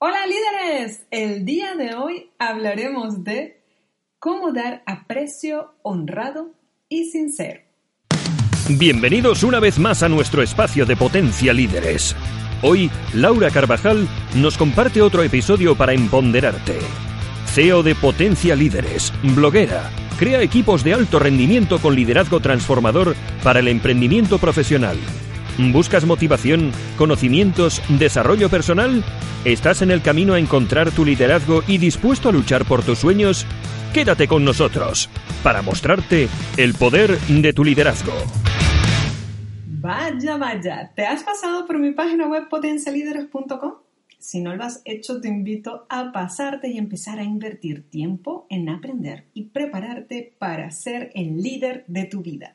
Hola líderes, el día de hoy hablaremos de cómo dar aprecio honrado y sincero. Bienvenidos una vez más a nuestro espacio de Potencia Líderes. Hoy, Laura Carvajal nos comparte otro episodio para empoderarte. CEO de Potencia Líderes, bloguera, crea equipos de alto rendimiento con liderazgo transformador para el emprendimiento profesional ¿Buscas motivación, conocimientos, desarrollo personal? ¿Estás en el camino a encontrar tu liderazgo y dispuesto a luchar por tus sueños? Quédate con nosotros para mostrarte el poder de tu liderazgo. Vaya, vaya, ¿te has pasado por mi página web potencialideres.com? Si no lo has hecho, te invito a pasarte y empezar a invertir tiempo en aprender y prepararte para ser el líder de tu vida.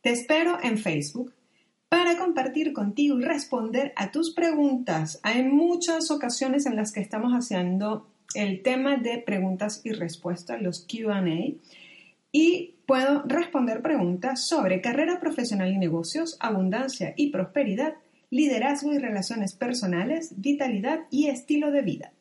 Te espero en Facebook para compartir contigo y responder a tus preguntas. Hay muchas ocasiones en las que estamos haciendo el tema de preguntas y respuestas, los QA, y puedo responder preguntas sobre carrera profesional y negocios, abundancia y prosperidad, liderazgo y relaciones personales, vitalidad y estilo de vida.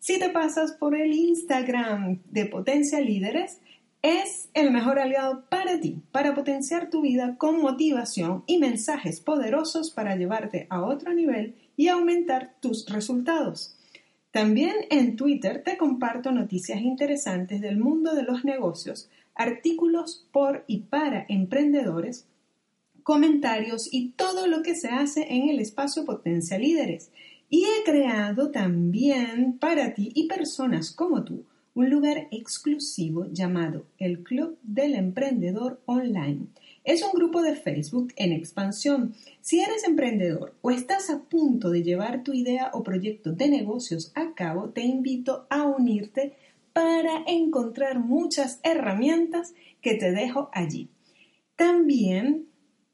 Si te pasas por el Instagram de Potencia Líderes, es el mejor aliado para ti, para potenciar tu vida con motivación y mensajes poderosos para llevarte a otro nivel y aumentar tus resultados. También en Twitter te comparto noticias interesantes del mundo de los negocios, artículos por y para emprendedores, comentarios y todo lo que se hace en el espacio Potencia Líderes. Y he creado también para ti y personas como tú un lugar exclusivo llamado el Club del Emprendedor Online. Es un grupo de Facebook en expansión. Si eres emprendedor o estás a punto de llevar tu idea o proyecto de negocios a cabo, te invito a unirte para encontrar muchas herramientas que te dejo allí. También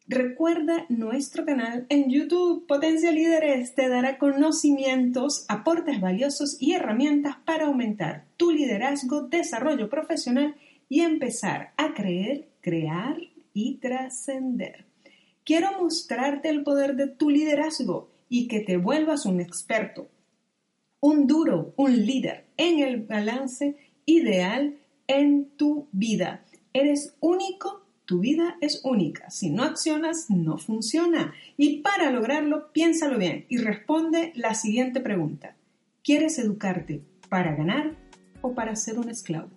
Recuerda nuestro canal en YouTube. Potencia Líderes te dará conocimientos, aportes valiosos y herramientas para aumentar tu liderazgo, desarrollo profesional y empezar a creer, crear y trascender. Quiero mostrarte el poder de tu liderazgo y que te vuelvas un experto, un duro, un líder en el balance ideal en tu vida. Eres único tu vida es única. Si no accionas, no funciona. Y para lograrlo, piénsalo bien y responde la siguiente pregunta. ¿Quieres educarte para ganar o para ser un esclavo?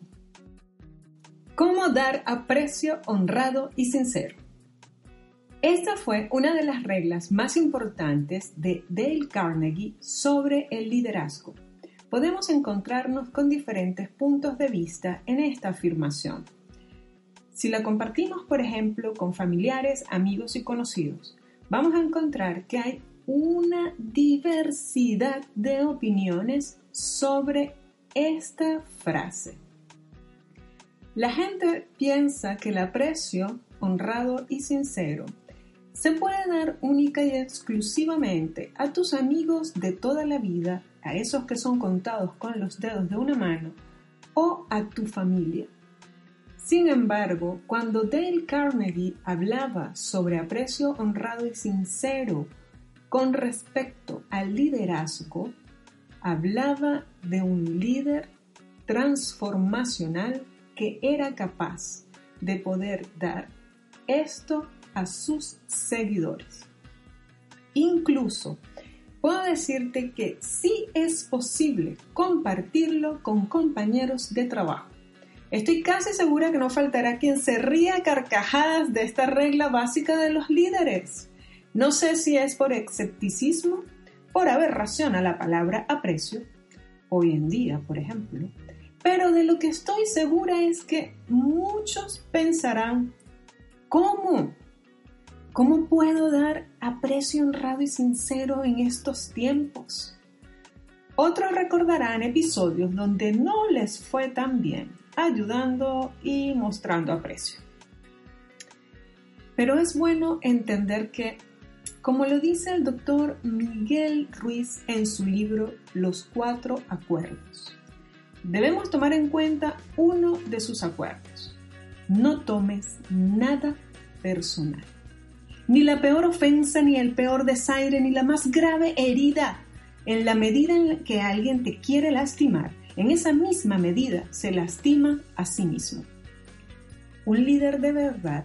¿Cómo dar aprecio honrado y sincero? Esta fue una de las reglas más importantes de Dale Carnegie sobre el liderazgo. Podemos encontrarnos con diferentes puntos de vista en esta afirmación. Si la compartimos, por ejemplo, con familiares, amigos y conocidos, vamos a encontrar que hay una diversidad de opiniones sobre esta frase. La gente piensa que el aprecio honrado y sincero se puede dar única y exclusivamente a tus amigos de toda la vida, a esos que son contados con los dedos de una mano, o a tu familia. Sin embargo, cuando Dale Carnegie hablaba sobre aprecio honrado y sincero con respecto al liderazgo, hablaba de un líder transformacional que era capaz de poder dar esto a sus seguidores. Incluso puedo decirte que sí es posible compartirlo con compañeros de trabajo. Estoy casi segura que no faltará quien se ría carcajadas de esta regla básica de los líderes. No sé si es por escepticismo, por aberración a la palabra aprecio, hoy en día, por ejemplo, pero de lo que estoy segura es que muchos pensarán, ¿cómo? ¿Cómo puedo dar aprecio honrado y sincero en estos tiempos? Otros recordarán episodios donde no les fue tan bien ayudando y mostrando aprecio. Pero es bueno entender que, como lo dice el doctor Miguel Ruiz en su libro Los Cuatro Acuerdos, debemos tomar en cuenta uno de sus acuerdos. No tomes nada personal. Ni la peor ofensa, ni el peor desaire, ni la más grave herida En la medida en que alguien te quiere lastimar, en esa misma medida se lastima a sí mismo. Un líder de verdad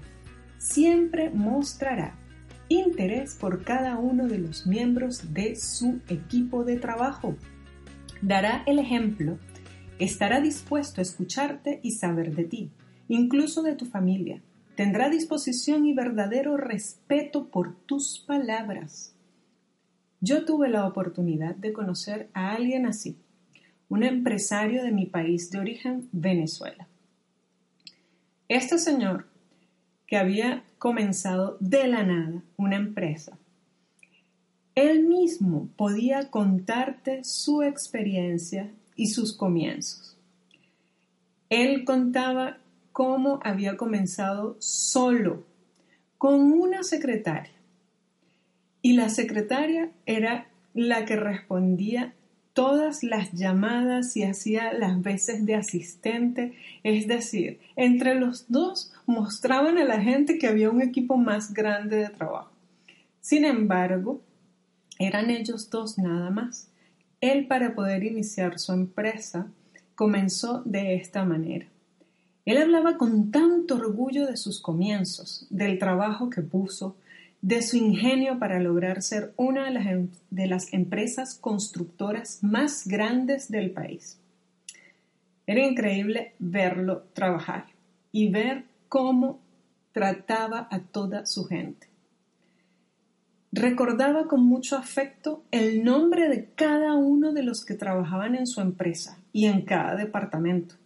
siempre mostrará interés por cada uno de los miembros de su equipo de trabajo. Dará el ejemplo, estará dispuesto a escucharte y saber de ti, incluso de tu familia. Tendrá disposición y verdadero respeto por tus palabras. Yo tuve la oportunidad de conocer a alguien así, un empresario de mi país de origen, Venezuela. Este señor, que había comenzado de la nada una empresa, él mismo podía contarte su experiencia y sus comienzos. Él contaba cómo había comenzado solo, con una secretaria. Y la secretaria era la que respondía todas las llamadas y hacía las veces de asistente, es decir, entre los dos mostraban a la gente que había un equipo más grande de trabajo. Sin embargo, eran ellos dos nada más. Él para poder iniciar su empresa comenzó de esta manera. Él hablaba con tanto orgullo de sus comienzos, del trabajo que puso, de su ingenio para lograr ser una em, de las, empresas constructoras más grandes del país. Era increíble verlo trabajar y ver cómo trataba a toda su gente. Recordaba con mucho afecto el nombre de cada uno de los que trabajaban en su empresa y en cada departamento.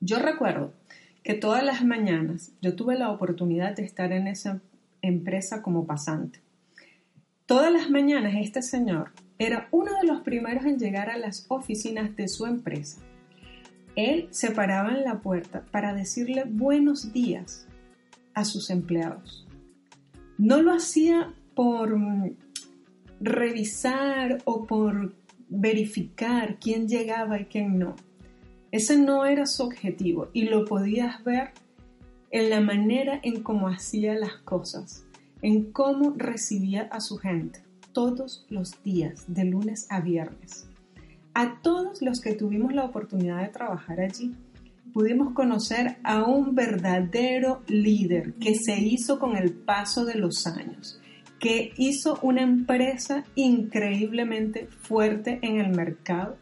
Yo recuerdo que todas las mañanas yo tuve la oportunidad de estar en esa empresa como pasante. Todas las mañanas este señor era uno de los primeros en llegar a las oficinas de su empresa. Él se paraba en la puerta para decirle buenos días a sus empleados. No lo hacía por revisar o por verificar quién llegaba y quién no. Ese no era su objetivo y lo podías ver en la manera en cómo hacía las cosas, en cómo recibía a su gente todos los días, de lunes a viernes. A todos los que tuvimos la oportunidad de trabajar allí, pudimos conocer a un verdadero líder que se hizo con el paso de los años, que hizo una empresa increíblemente fuerte en el mercado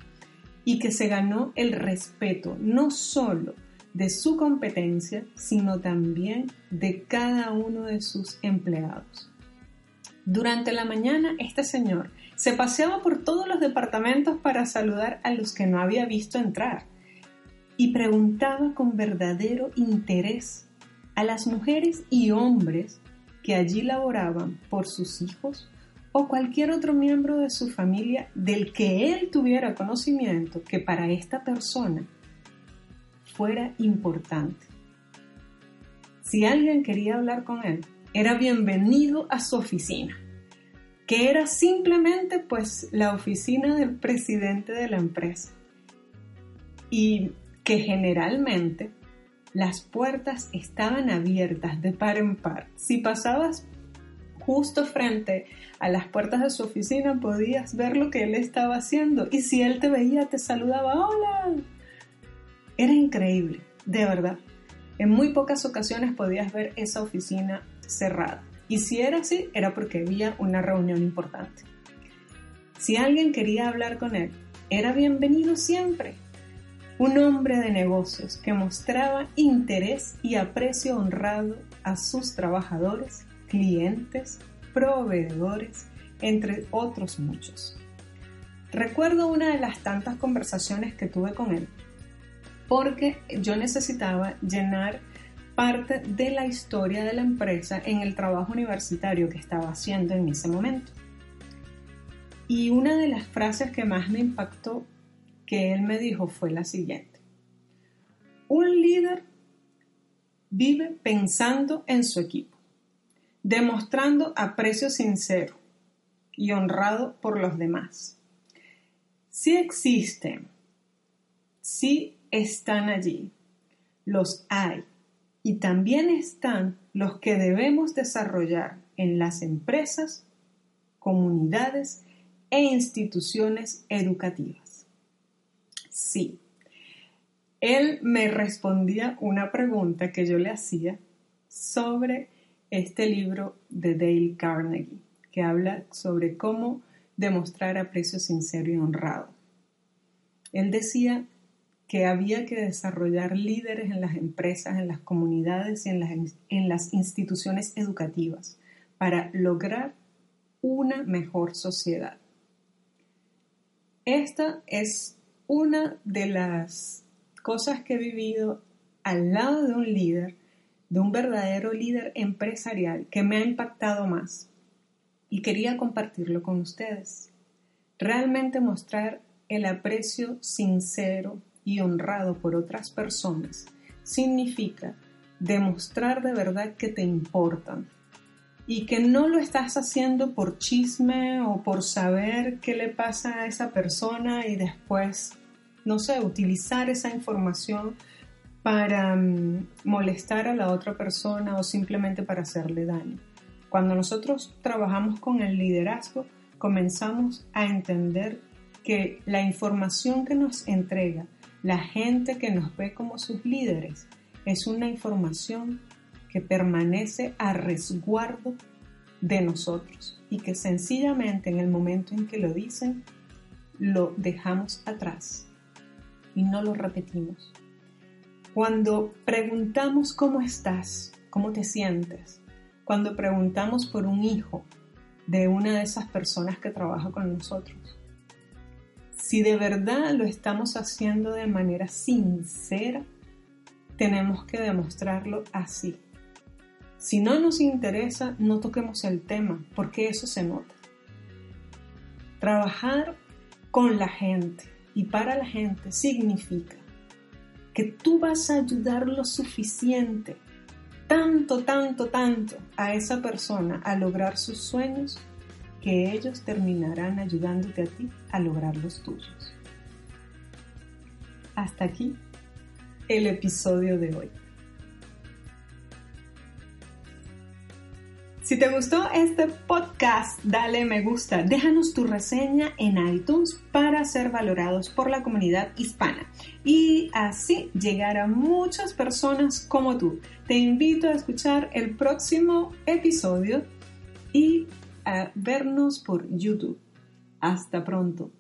y que se ganó el respeto no solo de su competencia, sino también de cada uno de sus empleados. Durante la mañana, este señor se paseaba por todos los departamentos para saludar a los que no había visto entrar y preguntaba con verdadero interés a las mujeres y hombres que allí laboraban por sus hijos o cualquier otro miembro de su familia del que él tuviera conocimiento que para esta persona fuera importante. Si alguien quería hablar con él, era bienvenido a su oficina, que era simplemente pues la oficina del presidente de la empresa. Y que generalmente las puertas estaban abiertas de par en par. Si pasabas justo frente a las puertas de su oficina podías ver lo que él estaba haciendo y si él te veía te saludaba, hola, era increíble, de verdad. En muy pocas ocasiones podías ver esa oficina cerrada. Y si era así, era porque había una reunión importante. Si alguien quería hablar con él, era bienvenido siempre. Un hombre de negocios que mostraba interés y aprecio honrado a sus trabajadores, clientes, proveedores, entre otros muchos. Recuerdo una de las tantas conversaciones que tuve con él porque yo necesitaba llenar parte de la historia de la empresa en el trabajo universitario que estaba haciendo en ese momento. Y una de las frases que más me impactó que él me dijo fue la siguiente. Un líder vive pensando en su equipo, demostrando aprecio sincero y honrado por los demás. Si existen, si están allí, los hay, y también están los que debemos desarrollar en las empresas, comunidades e instituciones educativas. Sí, él me respondía una pregunta que yo le hacía sobre este libro de Dale Carnegie, que habla sobre cómo demostrar aprecio sincero y honrado. Él decía que había que desarrollar líderes en las empresas, en las comunidades y en las, en las instituciones educativas para lograr una mejor sociedad. Esta es una de las cosas que he vivido al lado de un líder, de un verdadero líder empresarial que me ha impactado más y quería compartirlo con ustedes. Realmente mostrar el aprecio sincero y honrado por otras personas significa demostrar de verdad que te importan y que no lo estás haciendo por chisme o por saber qué le pasa a esa persona y después, no sé, utilizar esa información para mm, molestar a la otra persona o simplemente para hacerle daño. Cuando nosotros trabajamos con el liderazgo, comenzamos a entender que la información que nos entrega la gente que nos ve como sus líderes es una información que permanece a resguardo de nosotros y que sencillamente en el momento en que lo dicen, lo dejamos atrás y no lo repetimos. Cuando preguntamos cómo estás, cómo te sientes, cuando preguntamos por un hijo de una de esas personas que trabaja con nosotros, si de verdad lo estamos haciendo de manera sincera, tenemos que demostrarlo así. Si no nos interesa, no toquemos el tema, porque eso se nota. Trabajar con la gente y para la gente significa que tú vas a ayudar lo suficiente, tanto, tanto, tanto a esa persona a lograr sus sueños que ellos terminarán ayudándote a ti a lograr los tuyos. Hasta aquí el episodio de hoy. Si te gustó este podcast, dale me gusta, déjanos tu reseña en iTunes para ser valorados por la comunidad hispana y así llegar a muchas personas como tú. Te invito a escuchar el próximo episodio y vernos por YouTube. Hasta pronto.